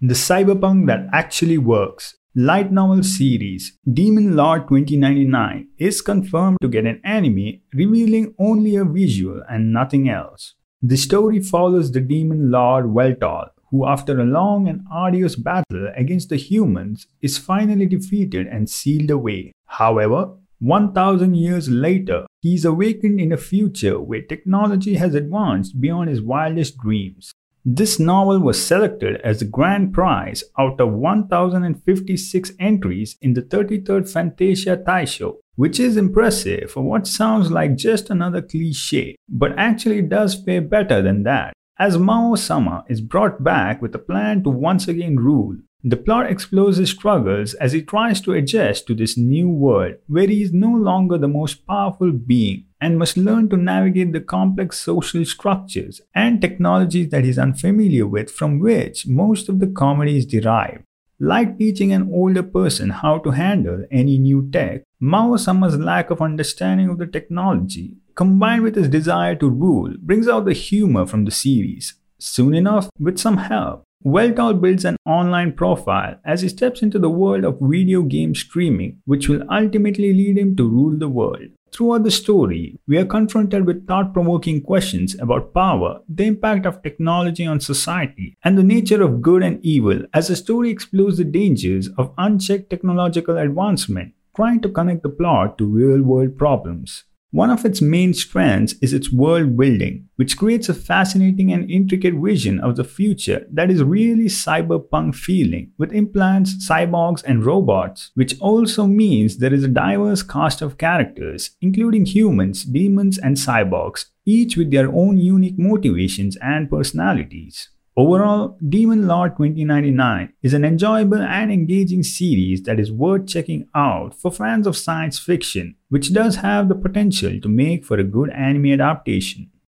The cyberpunk that actually works. Light novel series Demon Lord 2099 is confirmed to get an anime revealing only a visual and nothing else. The story follows the demon lord Weltall, who, after a long and arduous battle against the humans, is finally defeated and sealed away. However, 1000 years later, he is awakened in a future where technology has advanced beyond his wildest dreams. This novel was selected as the grand prize out of 1056 entries in the 33rd Fantasia Taisho, which is impressive for what sounds like just another cliche, but actually does fare better than that. As Mao Sama is brought back with a plan to once again rule, the plot explores his struggles as he tries to adjust to this new world where he is no longer the most powerful being and must learn to navigate the complex social structures and technologies that he is unfamiliar with from which most of the comedy is derived. Like teaching an older person how to handle any new tech, Mao Sama's lack of understanding of the technology, combined with his desire to rule, brings out the humor from the series. Soon enough, with some help, Weltall builds an online profile as he steps into the world of video game streaming, which will ultimately lead him to rule the world. Throughout the story, we are confronted with thought provoking questions about power, the impact of technology on society, and the nature of good and evil as the story explores the dangers of unchecked technological advancement, trying to connect the plot to real world problems. One of its main strengths is its world building, which creates a fascinating and intricate vision of the future that is really cyberpunk feeling, with implants, cyborgs, and robots, which also means there is a diverse cast of characters, including humans, demons, and cyborgs, each with their own unique motivations and personalities. Overall, Demon Lord 2099 is an enjoyable and engaging series that is worth checking out for fans of science fiction, which does have the potential to make for a good anime adaptation.